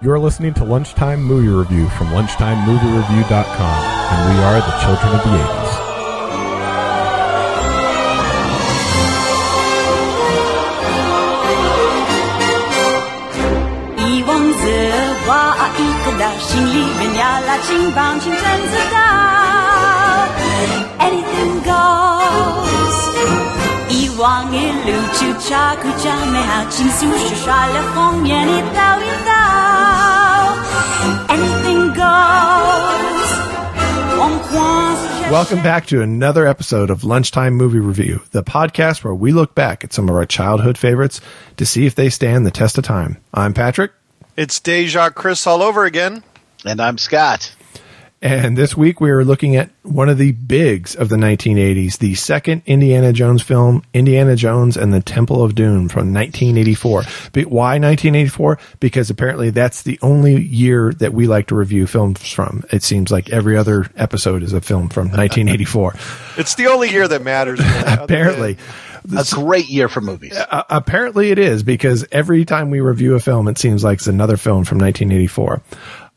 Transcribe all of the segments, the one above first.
You're listening to Lunchtime Movie Review from lunchtimemoviereview.com, and we are the children of the 80s. Anything goes。一往一路就查苦将美好情愫是刷了封面一道一道。 Welcome back to another episode of Lunchtime Movie Review, the podcast where we look back at some of our childhood favorites to see if they stand the test of time. I'm Patrick, It's Deja Chris all over again. And I'm Scott. And this week we are looking at one of the bigs of the 1980s, the second Indiana Jones film, Indiana Jones and the Temple of Doom from 1984. But why 1984? Because apparently that's the only year that we like to review films from. It seems like every other episode is a film from 1984. It's the only year that matters. apparently. A great year for movies. Uh, apparently it is because every time we review a film, it seems like it's another film from 1984.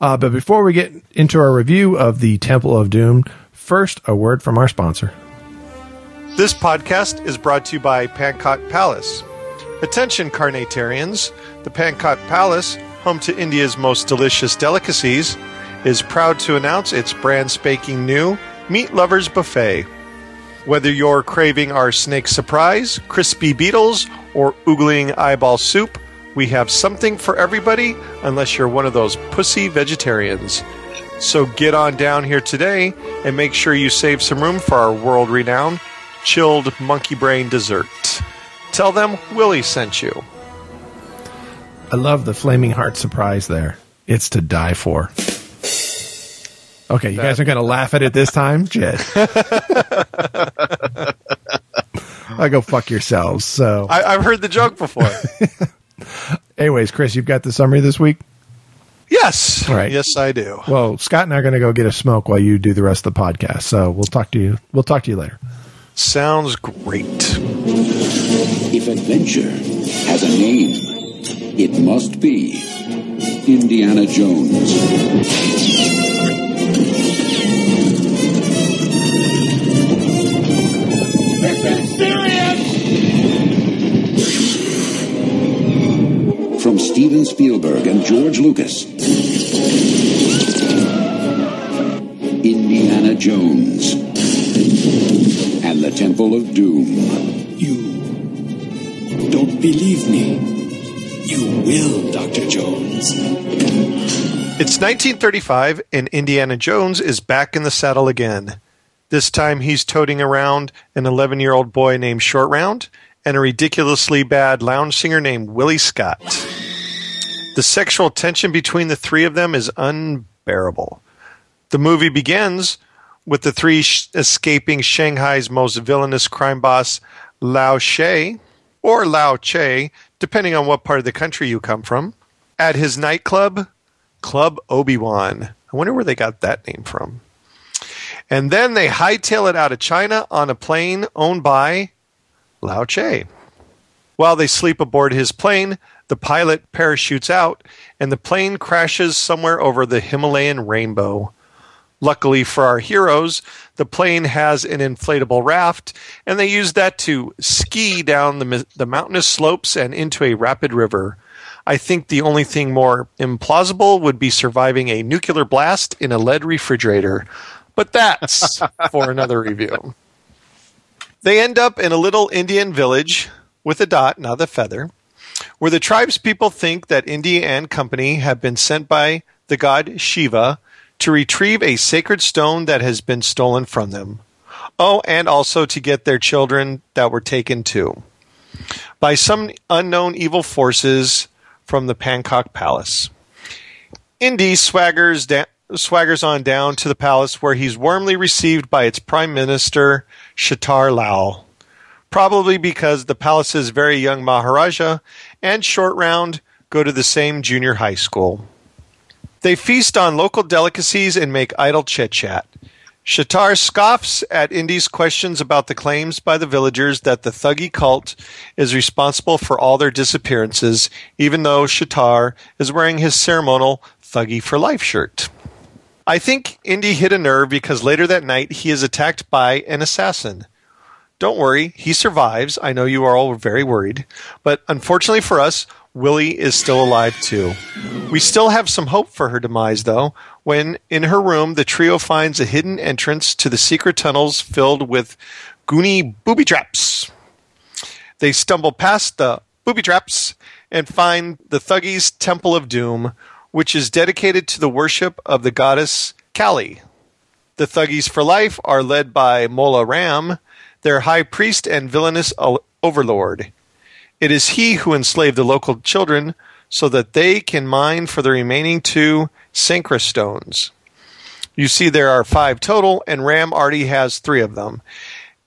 Uh, but before we get into our review of the Temple of Doom, first a word from our sponsor. This podcast is brought to you by Pankot Palace. Attention, carnatarians. The Pankot Palace, home to India's most delicious delicacies, is proud to announce its brand spanking new Meat Lovers Buffet. Whether you're craving our snake surprise, crispy beetles, or oogling eyeball soup, we have something for everybody unless you're one of those pussy vegetarians. So get on down here today and make sure you save some room for our world renowned chilled monkey brain dessert. Tell them Willie sent you. I love the flaming heart surprise there. It's to die for. Okay, you guys are going to laugh at it this time? Shit. I go fuck yourselves. So, I, I've heard the joke before. anyways, Chris, you've got the summary this week? yes. All right. Yes, I do. Well, Scott and I are going to go get a smoke while you do the rest of the podcast. So we'll talk to you. We'll talk to you later. Sounds great. If adventure has a name, it must be Indiana Jones. Steven Spielberg and George Lucas. Indiana Jones and the Temple of Doom. You don't believe me. You will, Dr. Jones. It's 1935, and Indiana Jones is back in the saddle again. This time he's toting around an 11 year old boy named Short Round and a ridiculously bad lounge singer named Willie Scott. The sexual tension between the three of them is unbearable. The movie begins with the three sh- escaping Shanghai's most villainous crime boss, Lao She, or Lao Che, depending on what part of the country you come from, at his nightclub, Club Obi Wan. I wonder where they got that name from. And then they hightail it out of China on a plane owned by Lao Che. While they sleep aboard his plane, the pilot parachutes out and the plane crashes somewhere over the Himalayan rainbow. Luckily for our heroes, the plane has an inflatable raft, and they use that to ski down the, the mountainous slopes and into a rapid river. I think the only thing more implausible would be surviving a nuclear blast in a lead refrigerator. But that's for another review. They end up in a little Indian village with a dot, not a feather, where the tribespeople think that India and company have been sent by the god Shiva to retrieve a sacred stone that has been stolen from them. Oh, and also to get their children that were taken too by some unknown evil forces from the Pankot Palace. Indy swaggers da- swaggers on down to the palace where he's warmly received by its prime minister Shatar Lal. Probably because the palace's very young Maharaja and Short Round go to the same junior high school. They feast on local delicacies and make idle chit chat. Shatar scoffs at Indy's questions about the claims by the villagers that the Thuggee cult is responsible for all their disappearances, even though Shatar is wearing his ceremonial Thuggee for Life shirt. I think Indy hit a nerve because later that night he is attacked by an assassin. Don't worry, he survives. I know you are all very worried. But unfortunately for us, Willie is still alive too. We still have some hope for her demise, though, when in her room the trio finds a hidden entrance to the secret tunnels filled with goony booby traps. They stumble past the booby traps and find the Thuggies' Temple of Doom, which is dedicated to the worship of the goddess Kali. The Thuggies for Life are led by Mola Ram, their high priest and villainous overlord. It is he who enslaved the local children so that they can mine for the remaining two Sankara stones. You see, there are five total, and Ram already has three of them.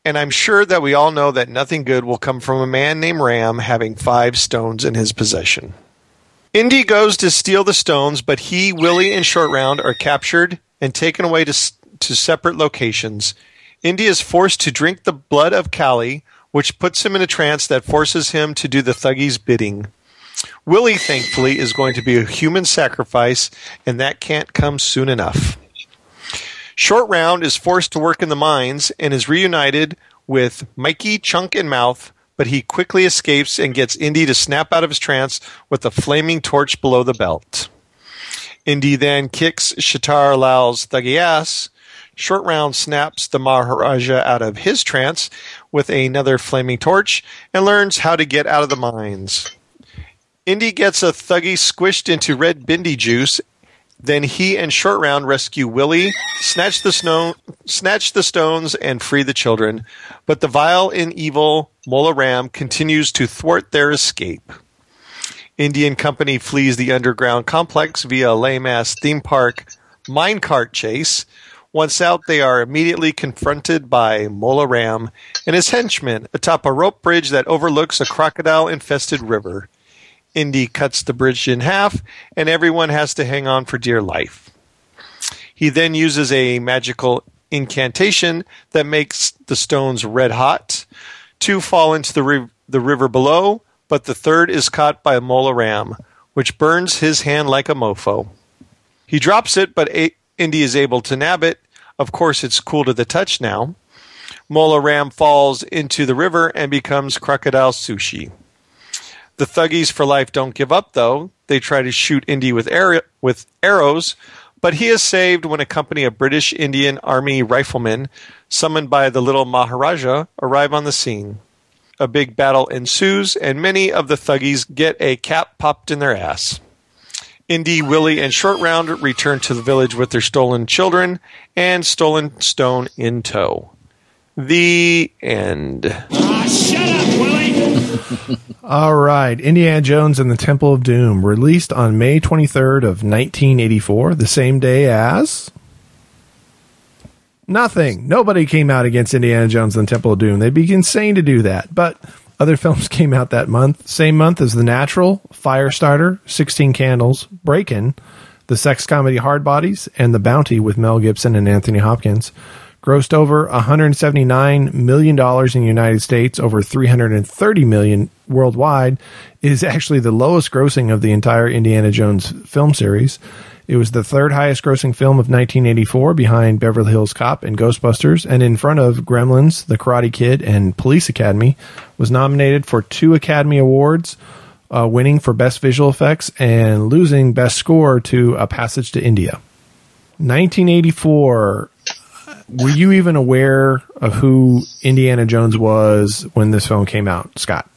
And I'm sure that we all know that nothing good will come from a man named Ram having five stones in his possession. Indy goes to steal the stones, but he, Willie, and Short Round are captured and taken away to, to separate locations. Indy is forced to drink the blood of Kali, which puts him in a trance that forces him to do the Thuggee's bidding. Willie, thankfully, is going to be a human sacrifice, and that can't come soon enough. Short Round is forced to work in the mines and is reunited with Mikey, Chunk, and Mouth, but he quickly escapes and gets Indy to snap out of his trance with a flaming torch below the belt. Indy then kicks Shatar Lal's thuggy ass. Short Round snaps the Maharaja out of his trance with another flaming torch and learns how to get out of the mines. Indy gets a thuggy squished into red bindi juice. Then he and Short Round rescue Willie, snatch the snow, snatch the stones, and free the children. But the vile and evil Mola Ram continues to thwart their escape. Indian Company flees the underground complex via a lame ass theme park minecart chase. Once out, they are immediately confronted by Mola Ram and his henchmen atop a rope bridge that overlooks a crocodile infested river. Indy cuts the bridge in half, and everyone has to hang on for dear life. He then uses a magical incantation that makes the stones red hot. Two fall into the, ri- the river below, but the third is caught by Mola Ram, which burns his hand like a mofo. He drops it, but a- Indy is able to nab it. Of course, it's cool to the touch now. Mola Ram falls into the river and becomes crocodile sushi. The thuggies for life don't give up, though. They try to shoot Indy with, arrow- with arrows, but he is saved when a company of British Indian Army riflemen, summoned by the little Maharaja, arrive on the scene. A big battle ensues, and many of the thuggies get a cap popped in their ass. Indy, Willie, and Short Round return to the village with their stolen children and stolen stone in tow. The end. Ah, shut up, Willie! All right, Indiana Jones and the Temple of Doom, released on May 23rd of 1984, the same day as nothing. Nobody came out against Indiana Jones and the Temple of Doom. They'd be insane to do that. But other films came out that month. Same month as The Natural, Firestarter, 16 Candles, Breakin', the sex comedy Hard Bodies, and The Bounty with Mel Gibson and Anthony Hopkins. Grossed over 179 million dollars in the United States, over 330 million worldwide, is actually the lowest grossing of the entire Indiana Jones film series. It was the third highest grossing film of 1984 behind Beverly Hills Cop and Ghostbusters and in front of Gremlins, The Karate Kid, and Police Academy. Was nominated for two Academy Awards, uh, winning for Best Visual Effects and losing Best Score to A Passage to India. 1984. Were you even aware of who Indiana Jones was when this film came out, Scott?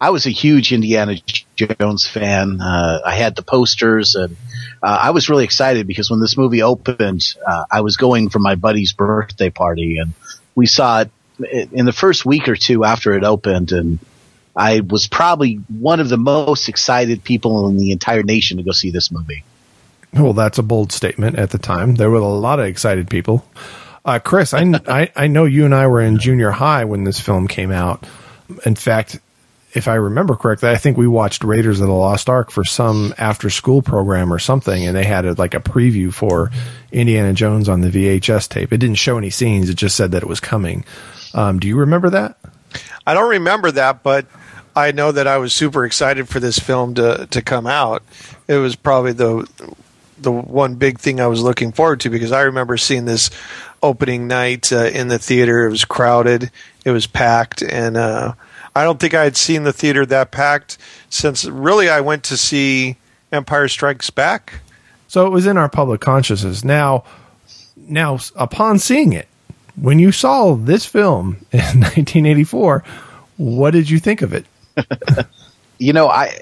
I was a huge Indiana Jones fan. Uh, I had the posters, and uh, I was really excited because when this movie opened, uh, I was going for my buddy's birthday party, and we saw it in the first week or two after it opened, and I was probably one of the most excited people in the entire nation to go see this movie. Well, that's a bold statement at the time. There were a lot of excited people. Uh, Chris, I, I, I know you and I were in junior high when this film came out. In fact, if I remember correctly, I think we watched Raiders of the Lost Ark for some after school program or something, and they had a, like a preview for Indiana Jones on the VHS tape. It didn't show any scenes; it just said that it was coming. Um, do you remember that? I don't remember that, but I know that I was super excited for this film to to come out. It was probably the the one big thing I was looking forward to because I remember seeing this opening night uh, in the theater. It was crowded, it was packed, and uh, I don't think I had seen the theater that packed since really I went to see Empire Strikes Back. So it was in our public consciousness. Now, now upon seeing it, when you saw this film in 1984, what did you think of it? you know, I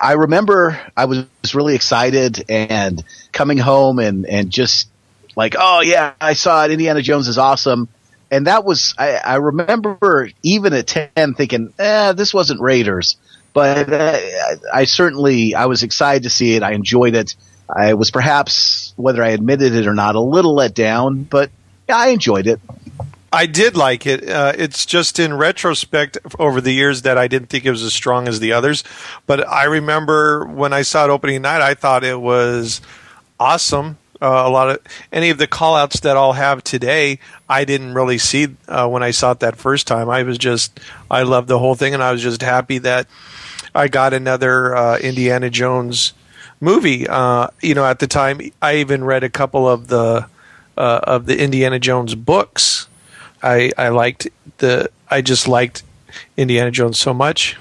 I remember I was really excited and coming home and and just like, oh yeah, I saw it. Indiana Jones is awesome. And that was I, I remember even at ten thinking, eh, this wasn't Raiders, but uh, I certainly I was excited to see it. I enjoyed it. I was perhaps whether I admitted it or not a little let down, but yeah, I enjoyed it. I did like it. Uh, it's just in retrospect over the years that I didn't think it was as strong as the others. But I remember when I saw it opening night, I thought it was awesome. Uh, a lot of any of the callouts that I'll have today, I didn't really see uh, when I saw it that first time. I was just, I loved the whole thing, and I was just happy that I got another uh, Indiana Jones movie. Uh, you know, at the time, I even read a couple of the uh, of the Indiana Jones books I I liked the I just liked Indiana Jones so much.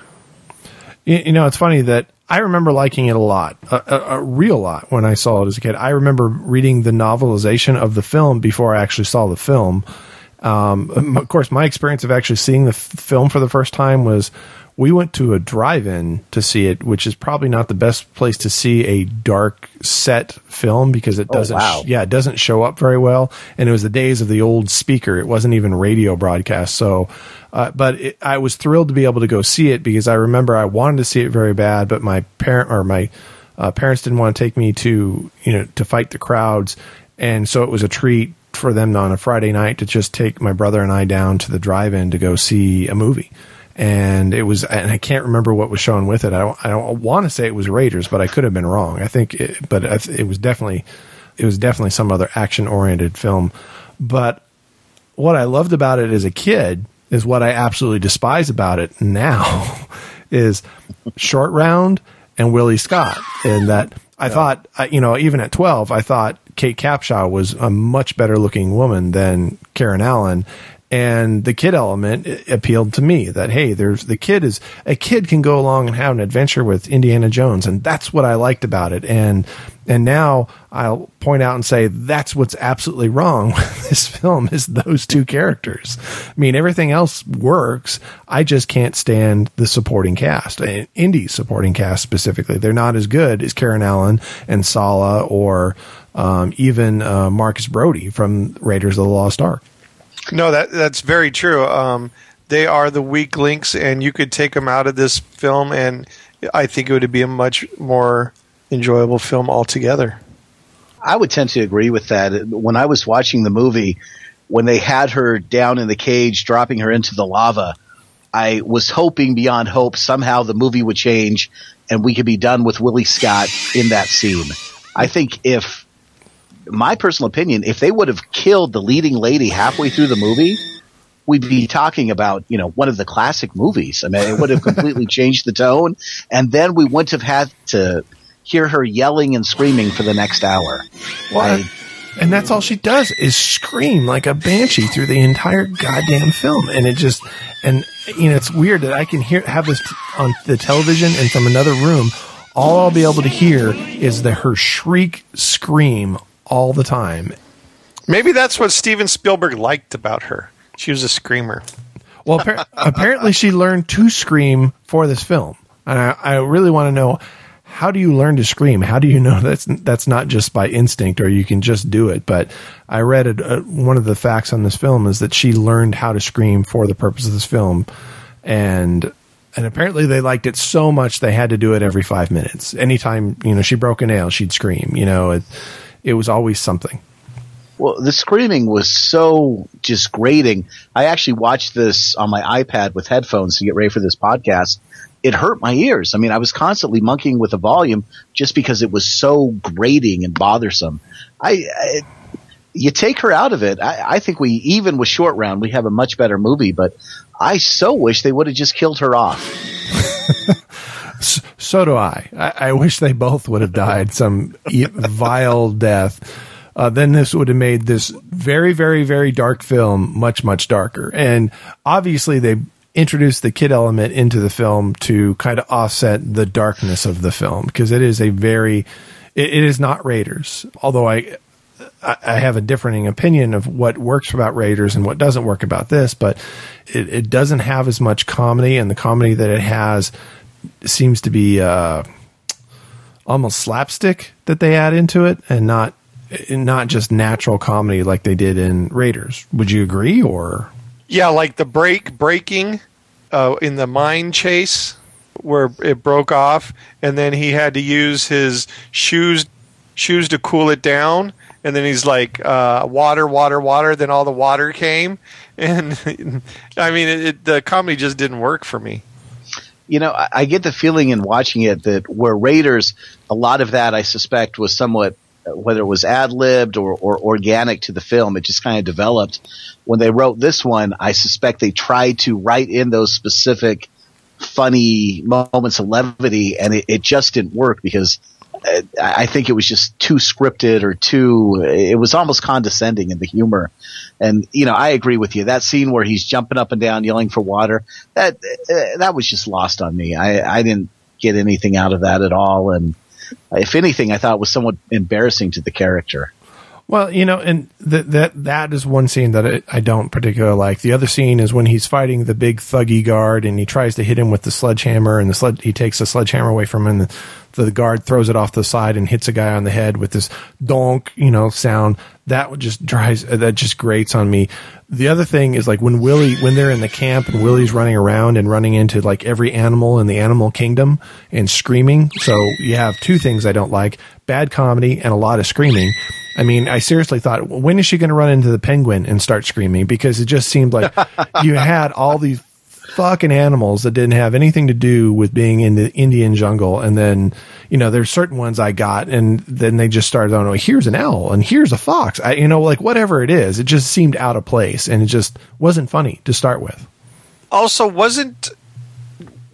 You, you know, it's funny that I remember liking it a lot, a, a, a, real lot when I saw it as a kid. I remember reading the novelization of the film before I actually saw the film. Um, of course, my experience of actually seeing the f- film for the first time was we went to a drive-in to see it, which is probably not the best place to see a dark set film because it Oh, doesn't, wow. yeah, it doesn't show up very well. And it was the days of the old speaker; it wasn't even radio broadcast. So, uh, but it, I was thrilled to be able to go see it because I remember I wanted to see it very bad, but my parent or my uh, parents didn't want to take me to you know to fight the crowds, and so it was a treat for them on a Friday night to just take my brother and I down to the drive-in to go see a movie and it was and I can't remember what was shown with it. I don't I don't want to say it was Raiders, but I could have been wrong. I think, it, but it was definitely it was definitely some other action oriented film. But what I loved about it as a kid is what I absolutely despise about it now is short round and Willie Scott, and that I thought you know even at twelve I thought Kate Capshaw was a much better looking woman than Karen Allen and the kid element appealed to me that hey there's the kid is a kid can go along and have an adventure with Indiana Jones and that's what I liked about it. And and now I'll point out and say that's what's absolutely wrong with this film is those two characters. I mean everything else works. I just can't stand the supporting cast and Indy's supporting cast specifically. They're not as good as Karen Allen and Sallah or um, even uh, Marcus Brody from Raiders of the Lost Ark No, that that's very true. Um, they are the weak links, and you could take them out of this film, and I think it would be a much more enjoyable film altogether. I would tend to agree with that. When I was watching the movie, when they had her down in the cage, dropping her into the lava, I was hoping beyond hope somehow the movie would change and we could be done with Willie Scott in that scene. I think if, my personal opinion, if they would have killed the leading lady halfway through the movie, we'd be talking about, you know, one of the classic movies. I mean, it would have completely changed the tone. And then we wouldn't have had to hear her yelling and screaming for the next hour. I- and that's all she does is scream like a banshee through the entire goddamn film, and it just and you know it's weird that I can hear have this on the television and from another room. All I'll be able to hear is the her shriek scream all the time. Maybe that's what Steven Spielberg liked about her. She was a screamer. Well, appar- apparently she learned to scream for this film, and I, I really want to know how do you learn to scream? How do you know that's that's not just by instinct or you can just do it? But I read it, uh, one of the facts on this film is that she learned how to scream for the purpose of this film, and and apparently they liked it so much they had to do it every five minutes. Anytime you know she broke a nail, she'd scream. You know, it it was always something. Well, the screaming was so just grating. I actually watched this on my iPad with headphones to get ready for this podcast. It hurt my ears. I mean, I was constantly monkeying with the volume just because it was so grating and bothersome. I, I you take her out of it. I, I think we, even with short round, we have a much better movie, but I so wish they would have just killed her off. So do I. I, I wish they both would have died some vile death. Uh, then this would have made this very, very, very dark film much, much darker. And obviously, they introduced the kid element into the film to kind of offset the darkness of the film because it is a very, it, it is not Raiders. Although I, I I have a differing opinion of what works about Raiders and what doesn't work about this, but it, it doesn't have as much comedy, and the comedy that it has seems to be uh, almost slapstick that they add into it, and not not just natural comedy like they did in Raiders. Would you agree, or Yeah, like the break breaking uh, in the mine chase where it broke off, and then he had to use his shoes shoes to cool it down, and then he's like uh, water, water, water. Then all the water came, and I mean, it, it, the comedy just didn't work for me. You know, I, I get the feeling in watching it that where Raiders, a lot of that I suspect was somewhat, whether it was ad libbed or, or organic to the film, it just kind of developed. When they wrote this one, I suspect they tried to write in those specific funny moments of levity, and it, it just didn't work because I think it was just too scripted or too. It was almost condescending in the humor, and you know I agree with you. That scene where he's jumping up and down, yelling for water, that uh, that was just lost on me. I I didn't get anything out of that at all, and if anything, I thought was somewhat embarrassing to the character. Well, you know, and th- that that is one scene that I, I don't particularly like. The other scene is when he's fighting the big thuggy guard, and he tries to hit him with the sledgehammer, and the sled he takes the sledgehammer away from him, and the, the guard throws it off the side and hits a guy on the head with this donk, you know, sound. That just drives that just grates on me. The other thing is like when Willie when they're in the camp and Willie's running around and running into like every animal in the animal kingdom and screaming. So you have two things I don't like: bad comedy and a lot of screaming. I mean, I seriously thought, when is she going to run into the penguin and start screaming? Because it just seemed like you had all these fucking animals that didn't have anything to do with being in the Indian jungle. And then, you know, there's certain ones I got, and then they just started, oh, no, here's an owl and here's a fox. I, you know, like whatever it is, it just seemed out of place and it just wasn't funny to start with. Also, wasn't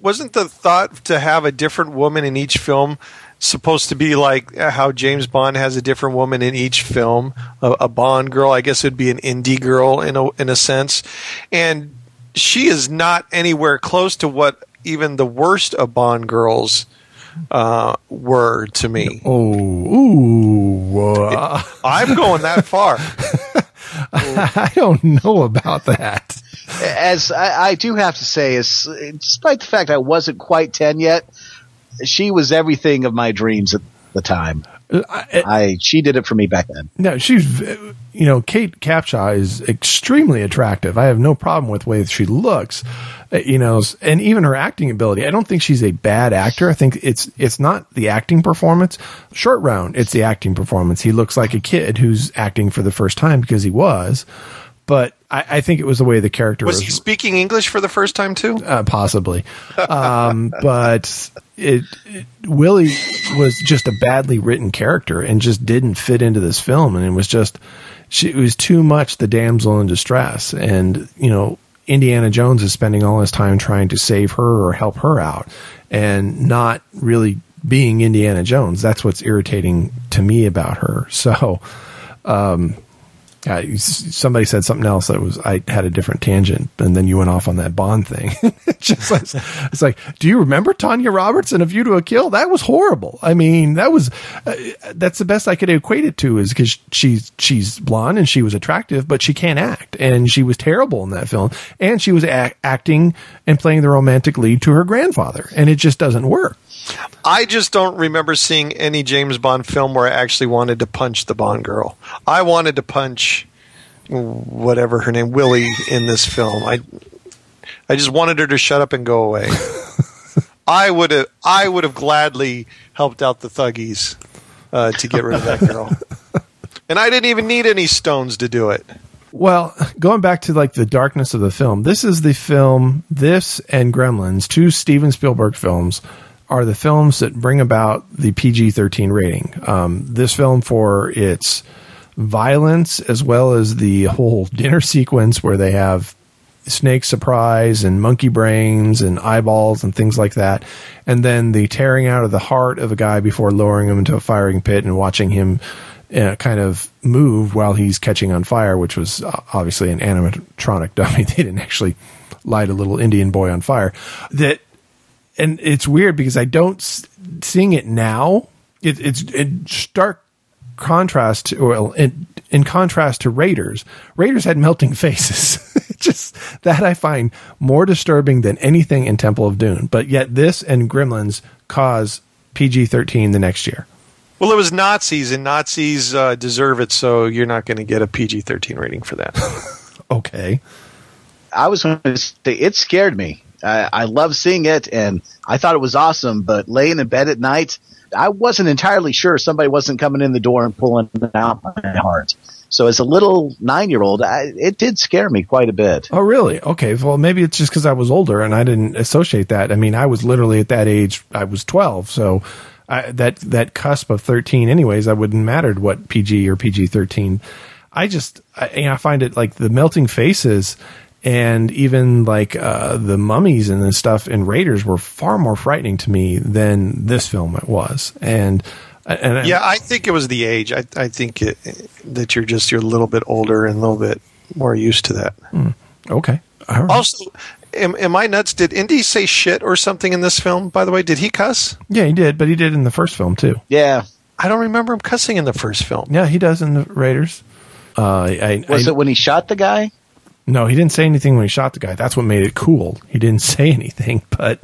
wasn't the thought to have a different woman in each film supposed to be like how James Bond has a different woman in each film, a, a Bond girl? I guess it would be an indie girl in a in a sense, and she is not anywhere close to what even the worst of Bond girls uh, were to me. Oh, ooh, uh, I'm going that far. I don't know about that. As I, I do have to say, is despite the fact I wasn't quite ten yet, she was everything of my dreams at the time. I, I she did it for me back then. No, she's, you know, Kate Capshaw is extremely attractive. I have no problem with the way she looks, you know, and even her acting ability. I don't think she's a bad actor. I think it's, it's not the acting performance. Short round, it's the acting performance. He looks like a kid who's acting for the first time because he was, but I, I think it was the way the character Was he speaking English for the first time too? uh, possibly. Um, but it, it Willie was just a badly written character and just didn't fit into this film, and it was just she it was too much the damsel in distress, and you know. Indiana Jones is spending all his time trying to save her or help her out and not really being Indiana Jones. That's what's irritating to me about her. So, um, somebody said something else that was I had a different tangent, and then you went off on that Bond thing. Just like, it's like, do you remember Tanya Roberts in A View to a Kill? That was horrible. I mean, that was uh, that's the best I could equate it to is because she's she's blonde and she was attractive, but she can't act, and she was terrible in that film, and she was a- acting and playing the romantic lead to her grandfather, and it just doesn't work. I just don't remember seeing any James Bond film where I actually wanted to punch the Bond girl. I wanted to punch whatever her name, Willie, in this film. I I just wanted her to shut up and go away. I would have I would have gladly helped out the thuggies uh, to get rid of that girl. And I didn't even need any stones to do it. Well, going back to like the darkness of the film, this is the film. This and Gremlins, two Steven Spielberg films, are the films that bring about the PG thirteen rating. Um, this film for its violence as well as the whole dinner sequence where they have snake surprise and monkey brains and eyeballs and things like that. And then the tearing out of the heart of a guy before lowering him into a firing pit and watching him uh, kind of move while he's catching on fire, which was uh, obviously an animatronic dummy. They didn't actually light a little Indian boy on fire. That, and it's weird because I don't s- seeing it now. It, it's in stark contrast to well, in, in contrast to Raiders. Raiders had melting faces. Just that I find more disturbing than anything in Temple of Doom. But yet this and Gremlins cause PG thirteen the next year. Well, it was Nazis, and Nazis uh, deserve it, so you're not going to get a PG 13 rating for that. Okay. I was going to say it scared me. I, I love seeing it, and I thought it was awesome. But laying in bed at night, I wasn't entirely sure somebody wasn't coming in the door and pulling out my heart. So as a little nine year old, it did scare me quite a bit. Oh, really? Okay. Well, maybe it's just because I was older and I didn't associate that. I mean, I was literally at that age. I was twelve, so I, that that cusp of thirteen. Anyways, I wouldn't mattered what PG or PG thirteen. I just I, you know, I find it like the melting faces and even like uh, the mummies and the stuff in Raiders were far more frightening to me than this film it was. And and yeah, I think it was the age. I, I think it, that you're just you're a little bit older and a little bit more used to that. okay. All right. Also, am, am I nuts? Did Indy say shit or something in this film? By the way, did he cuss? Yeah, he did, but he did in the first film too. Yeah. I don't remember him cussing in the first film. Yeah, he does in the Raiders. Uh, I, Was I, it when he shot the guy? No, he didn't say anything when he shot the guy. That's what made it cool. He didn't say anything, but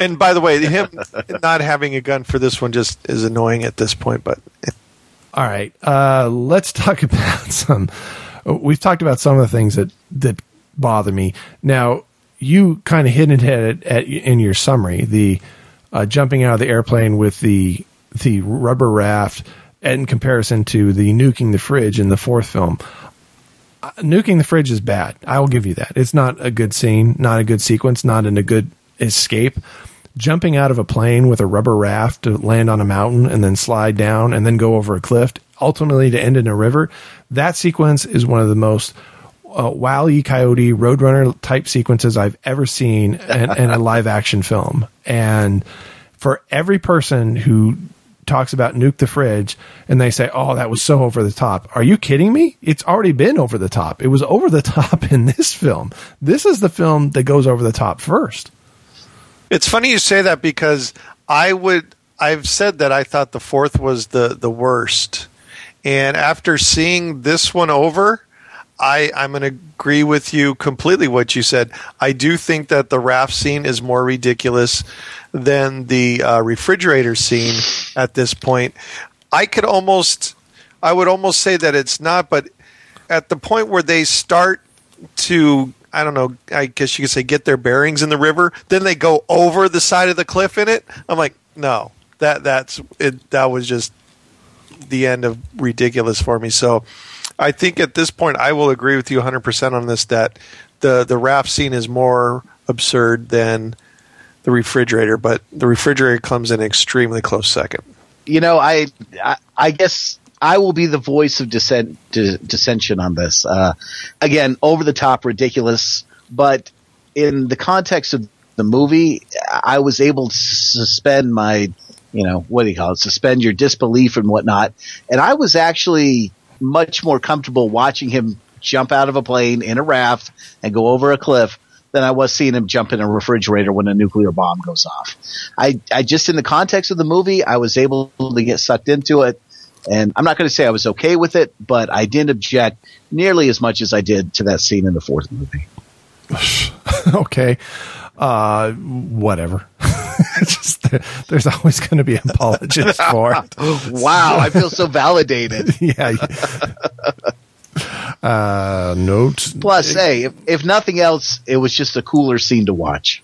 And by the way, him not having a gun for this one just is annoying at this point. But all right. Uh, let's talk about some. We've talked about some of the things that that bother me. Now, you kind of hinted at it at, in your summary the uh, jumping out of the airplane with the the rubber raft in comparison to the nuking the fridge in the fourth film. Nuking the fridge is bad. I will give you that. It's not a good scene, not a good sequence, not in a good escape. Jumping out of a plane with a rubber raft to land on a mountain and then slide down and then go over a cliff, ultimately to end in a river. That sequence is one of the most uh, E. Coyote Roadrunner type sequences I've ever seen in, in a live action film. And for every person who talks about nuke the fridge and they say, "Oh, that was so over the top." Are you kidding me? It's already been over the top. It was over the top in this film. This is the film that goes over the top first. it's funny you say that because I would. I've said that I thought the fourth was the the worst, and after seeing this one over, I I'm going to agree with you completely. What you said, I do think that the raft scene is more ridiculous than the uh, refrigerator scene at this point. I could almost, I would almost say that it's not, but at the point where they start to I don't know, I guess you could say get their bearings in the river, then they go over the side of the cliff in it. I'm like, no. That that's it that was just the end of ridiculous for me. So I think at this point I will agree with you 100% on this that the the raft scene is more absurd than the refrigerator, but the refrigerator comes in extremely close second. You know, I, I, I guess I will be the voice of dissent, d- dissension on this. Uh, again, over the top, ridiculous, but in the context of the movie, I was able to suspend my, you know, what do you call it? Suspend your disbelief and whatnot. And I was actually much more comfortable watching him jump out of a plane in a raft and go over a cliff than I was seeing him jump in a refrigerator when a nuclear bomb goes off. I, I just, in the context of the movie, I was able to get sucked into it. And I'm not going to say I was okay with it, but I didn't object nearly as much as I did to that scene in the fourth movie. okay. Uh, whatever. Just, there's always going to be apologists for it. wow, I feel so validated. yeah. Uh, notes. Plus, hey, if, if nothing else, it was just a cooler scene to watch.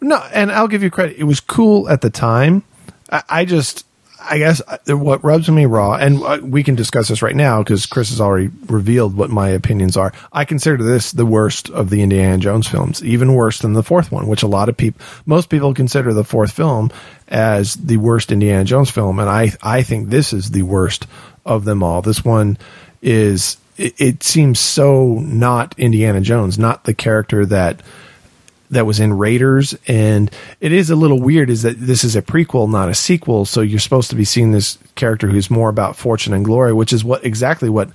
No, and I'll give you credit. It was cool at the time. I, I just, I guess uh, what rubs me raw, and uh, we can discuss this right now because Chris has already revealed what my opinions are. I consider this the worst of the Indiana Jones films, even worse than the fourth one, which a lot of people, most people consider the fourth film as the worst Indiana Jones film, and I, I think this is the worst of them all. This one is, it, it seems so not Indiana Jones, not the character that that was in Raiders, and it is a little weird. Is that this is a prequel, not a sequel? So you're supposed to be seeing this character who's more about fortune and glory, which is what exactly what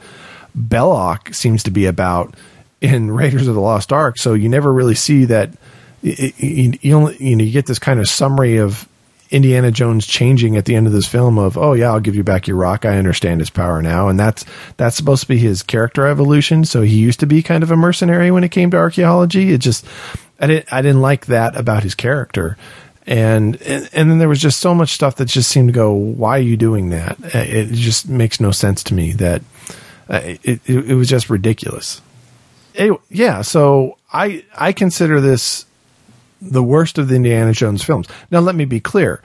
Belloq seems to be about in Raiders of the Lost Ark. So you never really see that. You, you, only, you know you get this kind of summary of Indiana Jones changing at the end of this film of oh yeah I'll give you back your rock I understand his power now and that's that's supposed to be his character evolution so he used to be kind of a mercenary when it came to archaeology it just I didn't I didn't like that about his character. And, and and then there was just so much stuff that just seemed to go. Why are you doing that? It just makes no sense to me. That uh, it, it, it was just ridiculous. Anyway, yeah. So I I consider this the worst of the Indiana Jones films. Now let me be clear.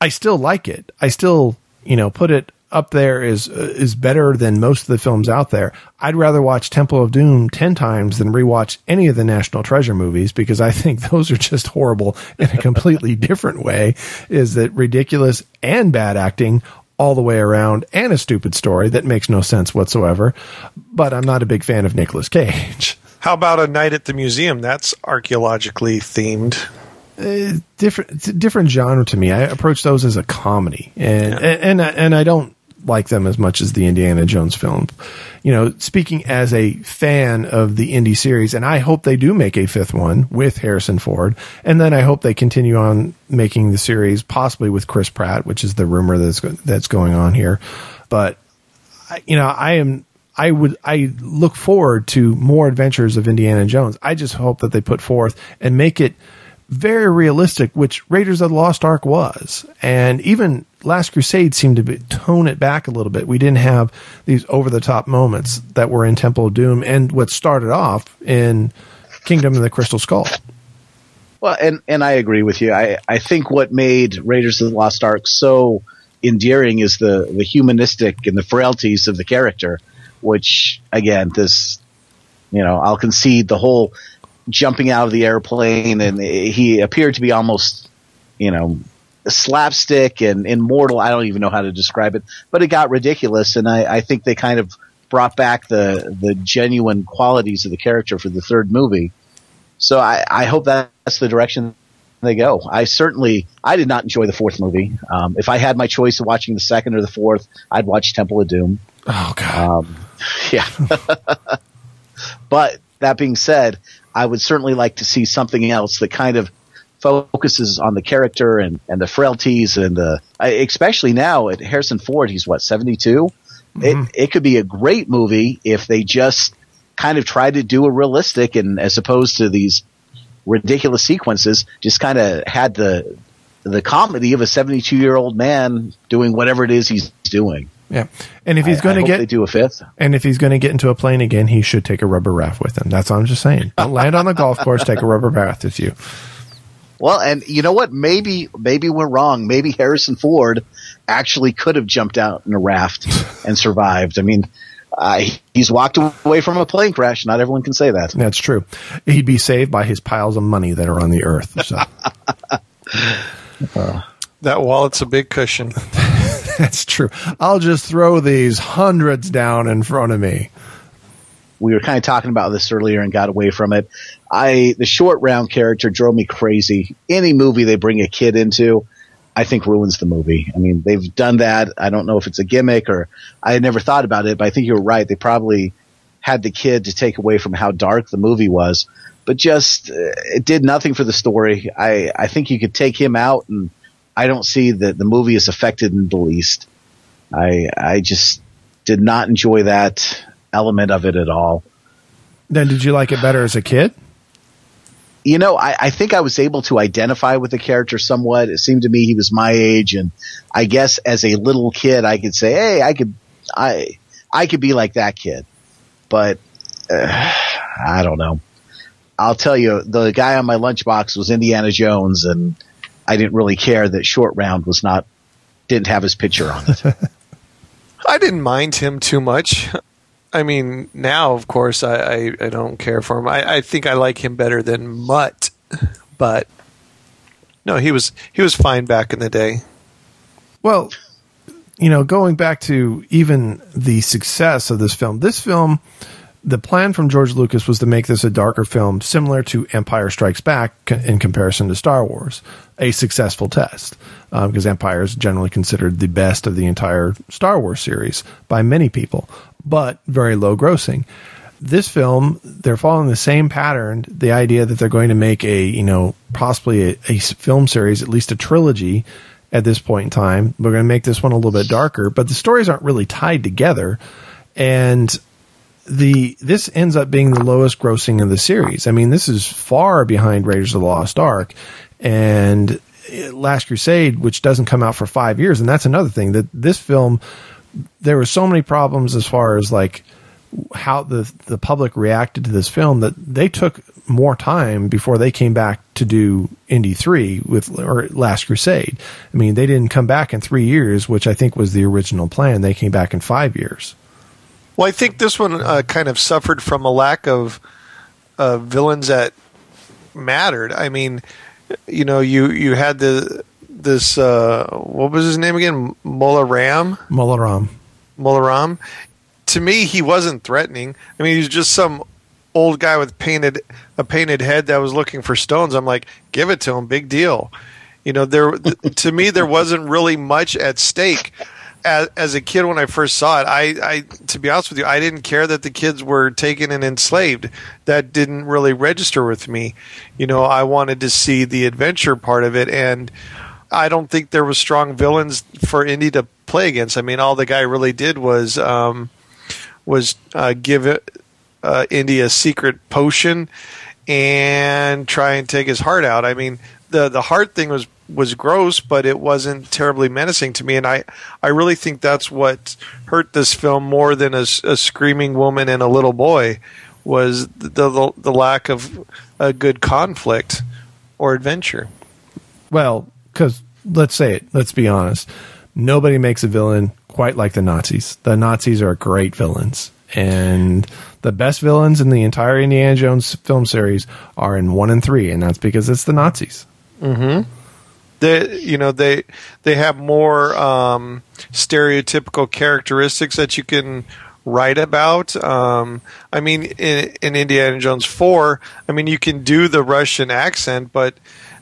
I still like it. I still you know put it up there is uh, is better than most of the films out there. I'd rather watch Temple of Doom 10 times than rewatch any of the National Treasure movies because I think those are just horrible in a completely different way. Is that ridiculous and bad acting all the way around and a stupid story that makes no sense whatsoever. But I'm not a big fan of Nicolas Cage. How about a night at the museum? That's archaeologically themed. Uh, different, it's a different genre to me. I approach those as a comedy, and yeah. and, and and I don't like them as much as the Indiana Jones film. You know, speaking as a fan of the Indy series, and I hope they do make a fifth one with Harrison Ford, and then I hope they continue on making the series possibly with Chris Pratt, which is the rumor that's that's going on here. But you know, I am I would I look forward to more adventures of Indiana Jones. I just hope that they put forth and make it very realistic, which Raiders of the Lost Ark was. And even Last Crusade seemed to be, tone it back a little bit. We didn't have these over the top moments that were in Temple of Doom and what started off in Kingdom of the Crystal Skull. Well, and, and I agree with you. I, I think what made Raiders of the Lost Ark so endearing is the, the humanistic and the frailties of the character, which again, this, you know, I'll concede the whole jumping out of the airplane, and he appeared to be almost, you know, slapstick and immortal. I don't even know how to describe it, but it got ridiculous, and I, I think they kind of brought back the the genuine qualities of the character for the third movie. So I, I hope that's the direction they go. I certainly I did not enjoy the fourth movie. Um, if I had my choice of watching the second or the fourth, I'd watch Temple of Doom. Oh god, um, yeah. but that being said, I would certainly like to see something else that kind of focuses on the character and, and the frailties and the, especially now at Harrison Ford, he's what, 72? Mm-hmm. It, it could be a great movie if they just kind of try to do a realistic and as opposed to these ridiculous sequences, just kind of had the, the comedy of a 72 year old man doing whatever it is he's doing. Yeah, and if he's going to get they do a fifth, and if he's going to get into a plane again, he should take a rubber raft with him. That's all I'm just saying. Don't land on the golf course. Take a rubber raft with you. Well, and you know what? Maybe maybe we're wrong. Maybe Harrison Ford actually could have jumped out in a raft and survived. I mean, uh, he's walked away from a plane crash. Not everyone can say that. That's true. He'd be saved by his piles of money that are on the earth. So. uh, that wallet's a big cushion. That's true. I'll just throw these hundreds down in front of me. We were kind of talking about this earlier and got away from it. I the short round character drove me crazy. Any movie they bring a kid into, I think ruins the movie. I mean, they've done that. I don't know if it's a gimmick or I had never thought about it, but I think you're right. They probably had the kid to take away from how dark the movie was, but just uh, it did nothing for the story. I I think you could take him out and I don't see that the movie is affected in the least. I I just did not enjoy that element of it at all. Then did you like it better as a kid? You know, I, I think I was able to identify with the character somewhat. It seemed to me he was my age, and I guess as a little kid, I could say, "Hey, I could, I, I could be like that kid." But uh, I don't know. I'll tell you, the guy on my lunchbox was Indiana Jones, and I didn't really care that short round was not didn't have his picture on it. I didn't mind him too much. I mean, now of course I, I, I don't care for him. I, I think I like him better than Mutt, but no, he was he was fine back in the day. Well, you know, going back to even the success of this film, this film, the plan from George Lucas was to make this a darker film, similar to Empire Strikes Back in comparison to Star Wars, a successful test, um, because Empire is generally considered the best of the entire Star Wars series by many people, but very low grossing. This film, they're following the same pattern. The idea that they're going to make a, you know, possibly a film series, at least a trilogy, at this point in time. We're going to make this one a little bit darker, but the stories aren't really tied together. And the this ends up being the lowest grossing of the series. I mean, this is far behind Raiders of the Lost Ark and uh, Last Crusade, which doesn't come out for five years. And that's another thing that this film, there were so many problems as far as like how the the public reacted to this film that they took more time before they came back to do Indy 3 with or Last Crusade. I mean, they didn't come back in 3 years, which I think was the original plan. They came back in 5 years. Well, I think this one uh, kind of suffered from a lack of uh, villains that mattered. I mean, you know, you you had the this uh, what was his name again, Mola Ram. Mola Ram. Molaram. To me, he wasn't threatening. I mean, he was just some old guy with painted a painted head that was looking for stones. I'm like, give it to him, big deal. You know, there to me there wasn't really much at stake. As, as a kid, when I first saw it, I, I to be honest with you, I didn't care that the kids were taken and enslaved. That didn't really register with me. You know, I wanted to see the adventure part of it, and I don't think there was strong villains for Indy to play against. I mean, all the guy really did was um, was uh, give it, uh, Indy a secret potion and try and take his heart out. I mean, the the heart thing was was gross, but it wasn't terribly menacing to me, and I I really think that's what hurt this film more than a screaming woman and a little boy was the the, the lack of a good conflict or adventure. Well, because let's say it, let's be honest. Nobody makes a villain quite like the Nazis. The Nazis are great villains. And the best villains in the entire Indiana Jones film series are in one and three, and that's because it's the Nazis. Hmm. they you know they they have more um, stereotypical characteristics that you can write about. Um, I mean, in, in Indiana Jones four, I mean you can do the Russian accent, but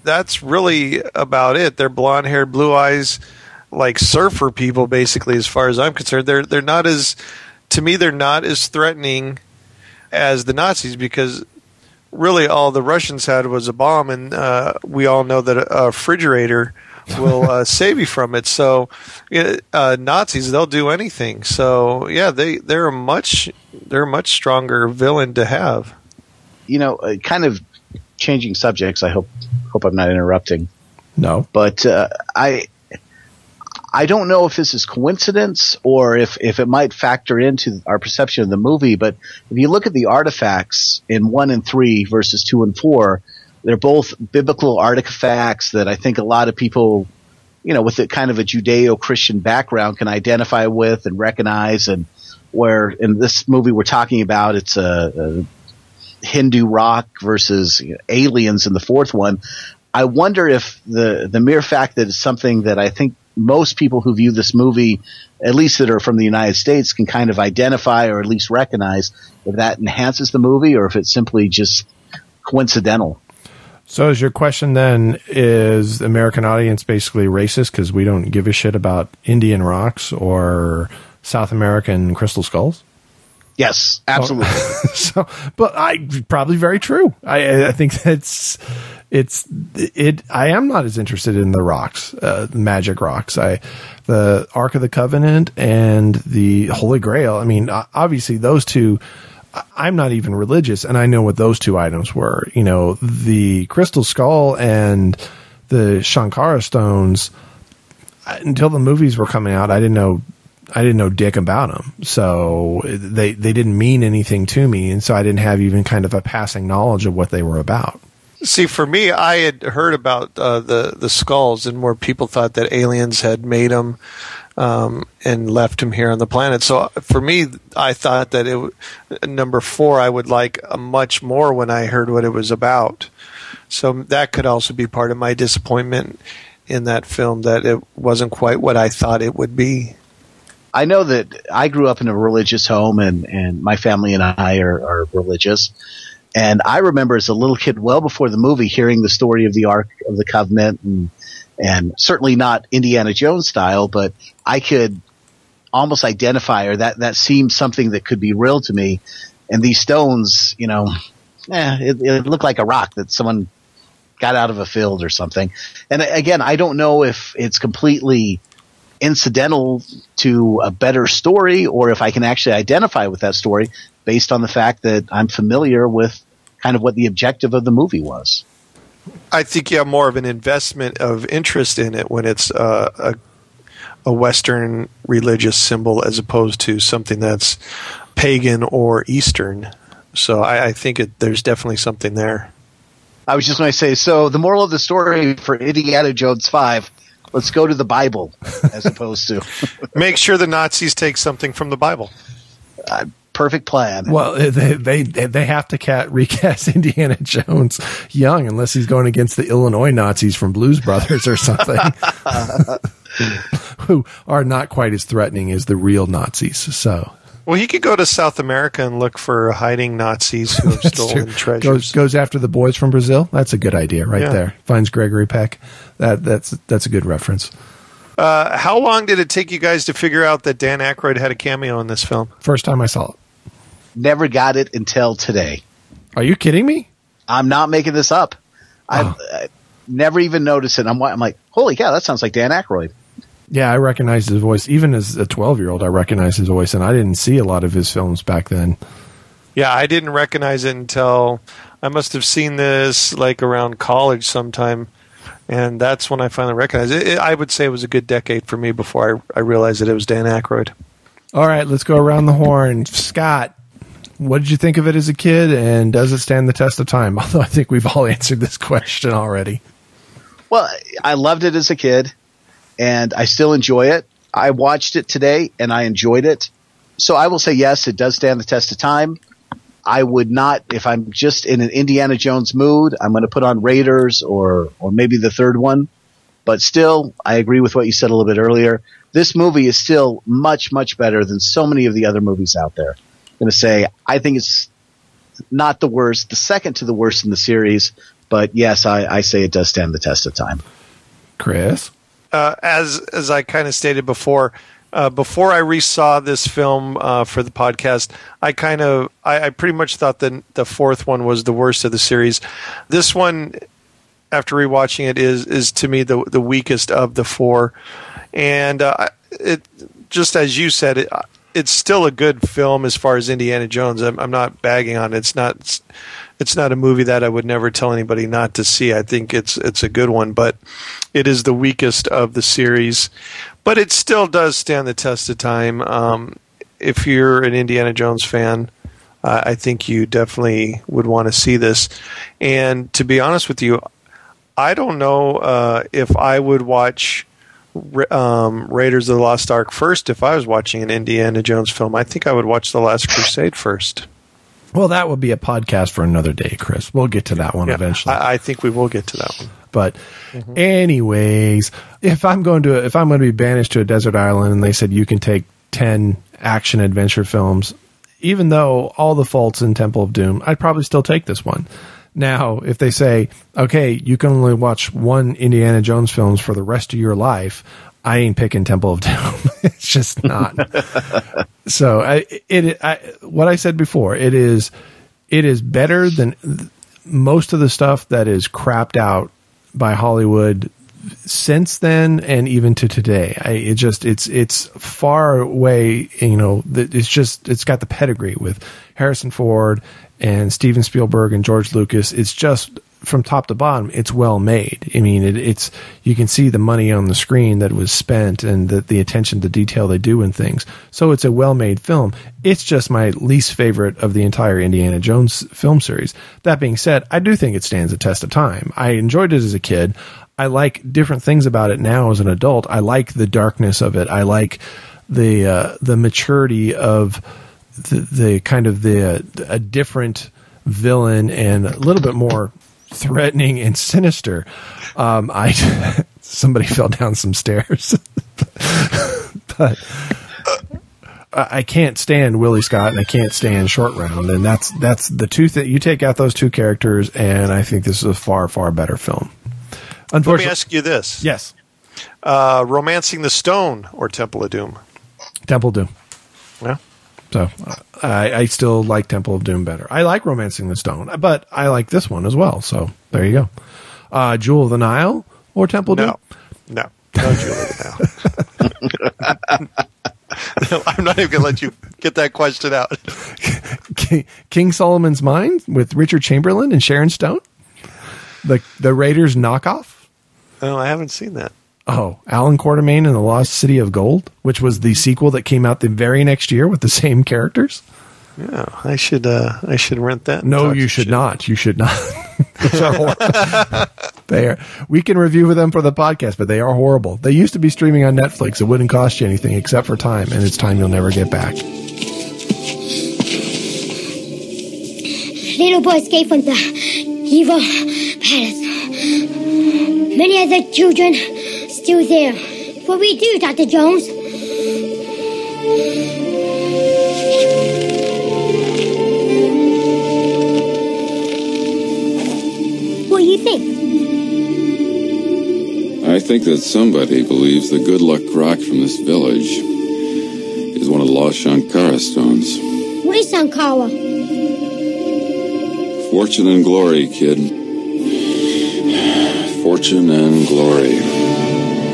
that's really about it. They're blonde haired, blue eyes, like surfer people, basically. As far as I'm concerned, they're they're not as to me they're not as threatening as the Nazis because really all the Russians had was a bomb, and uh, we all know that a, refrigerator will uh, save you from it. So uh, Nazis, they'll do anything. So yeah, they they're a much they're a much stronger villain to have. You know, uh, kind of changing subjects. I hope hope I'm not interrupting. No. but uh, I I don't know if this is coincidence or if if it might factor into our perception of the movie. But if you look at the artifacts in one and three versus two and four, they're both biblical artifacts that I think a lot of people, you know, with a kind of a Judeo-Christian background can identify with and recognize. And where in this movie we're talking about, it's a, a Hindu rock versus you know, aliens in the fourth one. I wonder if the the mere fact that it's something that I think most people who view this movie, at least that are from the United States, can kind of identify or at least recognize if that enhances the movie or if it's simply just coincidental. So is your question then is the American audience basically racist because we don't give a shit about Indian rocks or South American crystal skulls? Yes, absolutely. so, but I probably very true. I, I think that's it's it. I am not as interested in the rocks, uh, magic rocks. I the Ark of the Covenant and the Holy Grail. I mean, obviously those two. I'm not even religious, and I know what those two items were. You know, the crystal skull and the Sankara stones. Until the movies were coming out, I didn't know I didn't know dick about them. So they they didn't mean anything to me, and so I didn't have even kind of a passing knowledge of what they were about. See, for me, I had heard about uh, the the skulls, and more people thought that aliens had made them um, and left him here on the planet. So for me, I thought that it number four I would like uh, much more when I heard what it was about. So that could also be part of my disappointment in that film that it wasn't quite what I thought it would be. I know that I grew up in a religious home, and and my family and I are, are religious. And I remember as a little kid, well before the movie, hearing the story of the Ark of the Covenant, and and certainly not Indiana Jones style, but I could almost identify or that that seemed something that could be real to me. And these stones, you know, eh, it, it looked like a rock that someone got out of a field or something. And again, I don't know if it's completely incidental to a better story or if I can actually identify with that story based on the fact that I'm familiar with kind of what the objective of the movie was. I think you have more of an investment of interest in it when it's uh, a a Western religious symbol as opposed to something that's pagan or Eastern. So I, I think it, there's definitely something there. I was just going to say, so the moral of the story for Indiana Jones 5, let's go to the Bible as opposed to. Make sure the Nazis take something from the Bible. Uh, perfect plan. Well, they they they have to cat, recast Indiana Jones young unless he's going against the Illinois Nazis from Blues Brothers or something, who are not quite as threatening as the real Nazis. So Well, he could go to South America and look for hiding Nazis who have That's stolen true. treasures. Goes goes after the boys from Brazil. That's a good idea right Yeah. there. Finds Gregory Peck. That that's that's a good reference. Uh, how long did it take you guys to figure out that Dan Aykroyd had a cameo in this film? First time I saw it. Never got it until today. Are you kidding me? I'm not making this up. I've Oh. uh, never even noticed it. I'm, I'm like, holy cow, that sounds like Dan Aykroyd. Yeah, I recognized his voice. Even as a 12 year old, I recognized his voice, and I didn't see a lot of his films back then. Yeah, I didn't recognize it until I must have seen this like around college sometime, and that's when I finally recognized it. it I would say it was a good decade for me before I, I realized that it was Dan Aykroyd. All right, let's go around the horn. Scott, what did you think of it as a kid, and does it stand the test of time? Although I think we've all answered this question already. Well, I loved it as a kid, and I still enjoy it. I watched it today, and I enjoyed it. So I will say yes, it does stand the test of time. I would not, if I'm just in an Indiana Jones mood, I'm going to put on Raiders or or maybe the third one. But still, I agree with what you said a little bit earlier. This movie is still much much better than so many of the other movies out there. I'm going to say I think it's not the worst, the second to the worst in the series. But yes, I, I say it does stand the test of time. Chris? Uh, as as I kind of stated before, uh, before I resaw this film uh, for the podcast, I kind of I, I pretty much thought that the fourth one was the worst of the series. This one, after rewatching it, is is to me the the weakest of the four, and uh, it just as you said it. It's still a good film as far as Indiana Jones. I'm, I'm not bagging on it. It's not. It's not a movie that I would never tell anybody not to see. I think it's it's a good one, but it is the weakest of the series. But it still does stand the test of time. Um, if you're an Indiana Jones fan, uh, I think you definitely would want to see this. And to be honest with you, I don't know uh, if I would watch um, Raiders of the Lost Ark first if I was watching an Indiana Jones film. I think I would watch The Last Crusade first. Well, that would be a podcast for another day, Chris. We'll get to that one Yeah, eventually. I, I think we will get to that one. But anyways, if I'm going to if I'm going to be banished to a desert island and they said you can take 10 action adventure films, even though all the faults in Temple of Doom, I'd probably still take this one. Now, if they say, "Okay, you can only watch one Indiana Jones films for the rest of your life," I ain't picking Temple of Doom. it's just not. so, I, it I, what I said before, it is it is better than most of the stuff that is crapped out by Hollywood since then and even to today. I, it just it's it's far away. You know, it's just it's got the pedigree with Harrison Ford and Steven Spielberg and George Lucas. It's just from top to bottom, it's well made. I mean, it, it's you can see the money on the screen that was spent and the, the attention to detail they do in things. So it's a well made film. It's just my least favorite of the entire Indiana Jones film series. That being said, I do think it stands the test of time. I enjoyed it as a kid. I like different things about it now as an adult. I like the darkness of it. I like the uh, the maturity of the, the kind of the a different villain and a little bit more threatening and sinister. Um, I somebody fell down some stairs, but I can't stand Willie Scott and I can't stand Short Round, and that's that's the two that you take out those two characters, and I think this is a far far better film. Let me ask you this: yes, uh, "Romancing the Stone" or "Temple of Doom"? Temple Doom. Yeah. So I, I still like Temple of Doom better. I like Romancing the Stone, but I like this one as well. So there you go. Uh, Jewel of the Nile or Temple No, Doom? no, no, Julie. No. no, I'm not even going to let you get that question out. King, King Solomon's Mine with Richard Chamberlain and Sharon Stone? The the Raiders knockoff? Oh, I haven't seen that. Oh, Allan Quatermain and the Lost City of Gold, which was the sequel that came out the very next year with the same characters? Yeah, I should. Uh, I should rent that. No, you should shit. not. You should not. Those are horrible. they are. We can review them for the podcast, but they are horrible. They used to be streaming on Netflix. It wouldn't cost you anything except for time, and it's time you'll never get back. Little boy escaped from the evil palace. Many other children still there. What we do, Dr. Jones? What do you think? I think that somebody believes the good luck rock from this village is one of the lost Sankara stones. What is Sankara? Fortune and glory, kid. Fortune and glory.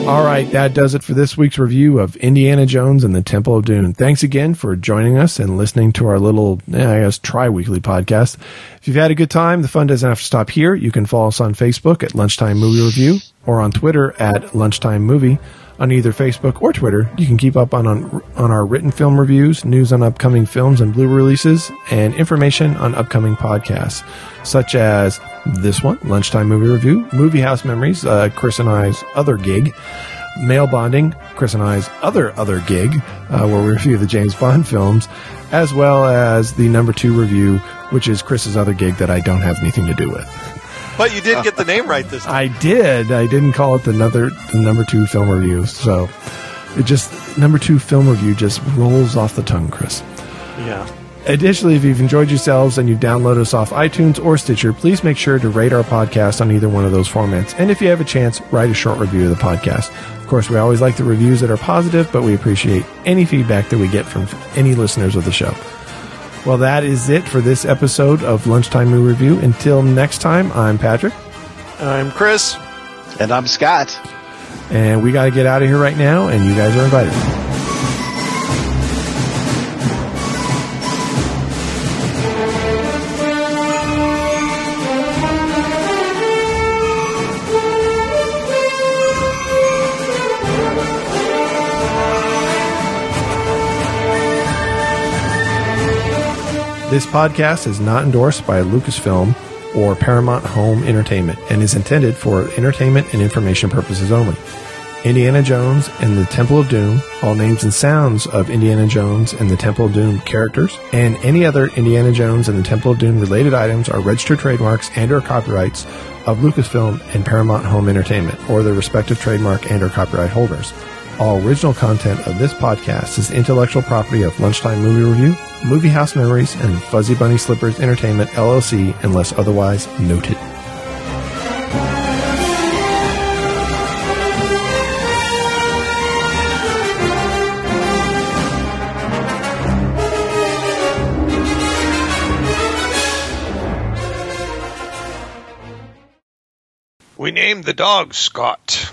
All right, that does it for this week's review of Indiana Jones and the Temple of Doom. Thanks again for joining us and listening to our little, I guess, tri-weekly podcast. If you've had a good time, the fun doesn't have to stop here. You can follow us on Facebook at Lunchtime Movie Review or on Twitter at Lunchtime Movie. On either Facebook or Twitter, you can keep up on, on on our written film reviews, news on upcoming films and Blu releases, and information on upcoming podcasts, such as this one, Lunchtime Movie Review, Movie House Memories, uh, Chris and I's other gig, Mail Bonding, Chris and I's other other gig, uh, where we review the James Bond films, as well as the number two review, which is Chris's other gig that I don't have anything to do with. But you did get the name right this time. I did. I didn't call it the another the number two film review. So it just number two film review just rolls off the tongue, Chris. Yeah. Additionally, if you've enjoyed yourselves and you've downloaded us off iTunes or Stitcher, please make sure to rate our podcast on either one of those formats. And if you have a chance, write a short review of the podcast. Of course, we always like the reviews that are positive, but we appreciate any feedback that we get from any listeners of the show. Well, that is it for this episode of Lunchtime Movie Review. Until next time, I'm Patrick. I'm Chris. And I'm Scott. And we got to get out of here right now, and you guys are invited. This podcast is not endorsed by Lucasfilm or Paramount Home Entertainment and is intended for entertainment and information purposes only. Indiana Jones and the Temple of Doom, all names and sounds of Indiana Jones and the Temple of Doom characters, and any other Indiana Jones and the Temple of Doom related items are registered trademarks and or copyrights of Lucasfilm and Paramount Home Entertainment or their respective trademark and or copyright holders. All original content of this podcast is intellectual property of Lunchtime Movie Review, Movie House Memories, and Fuzzy Bunny Slippers Entertainment LLC unless otherwise noted. We named the dog Scott.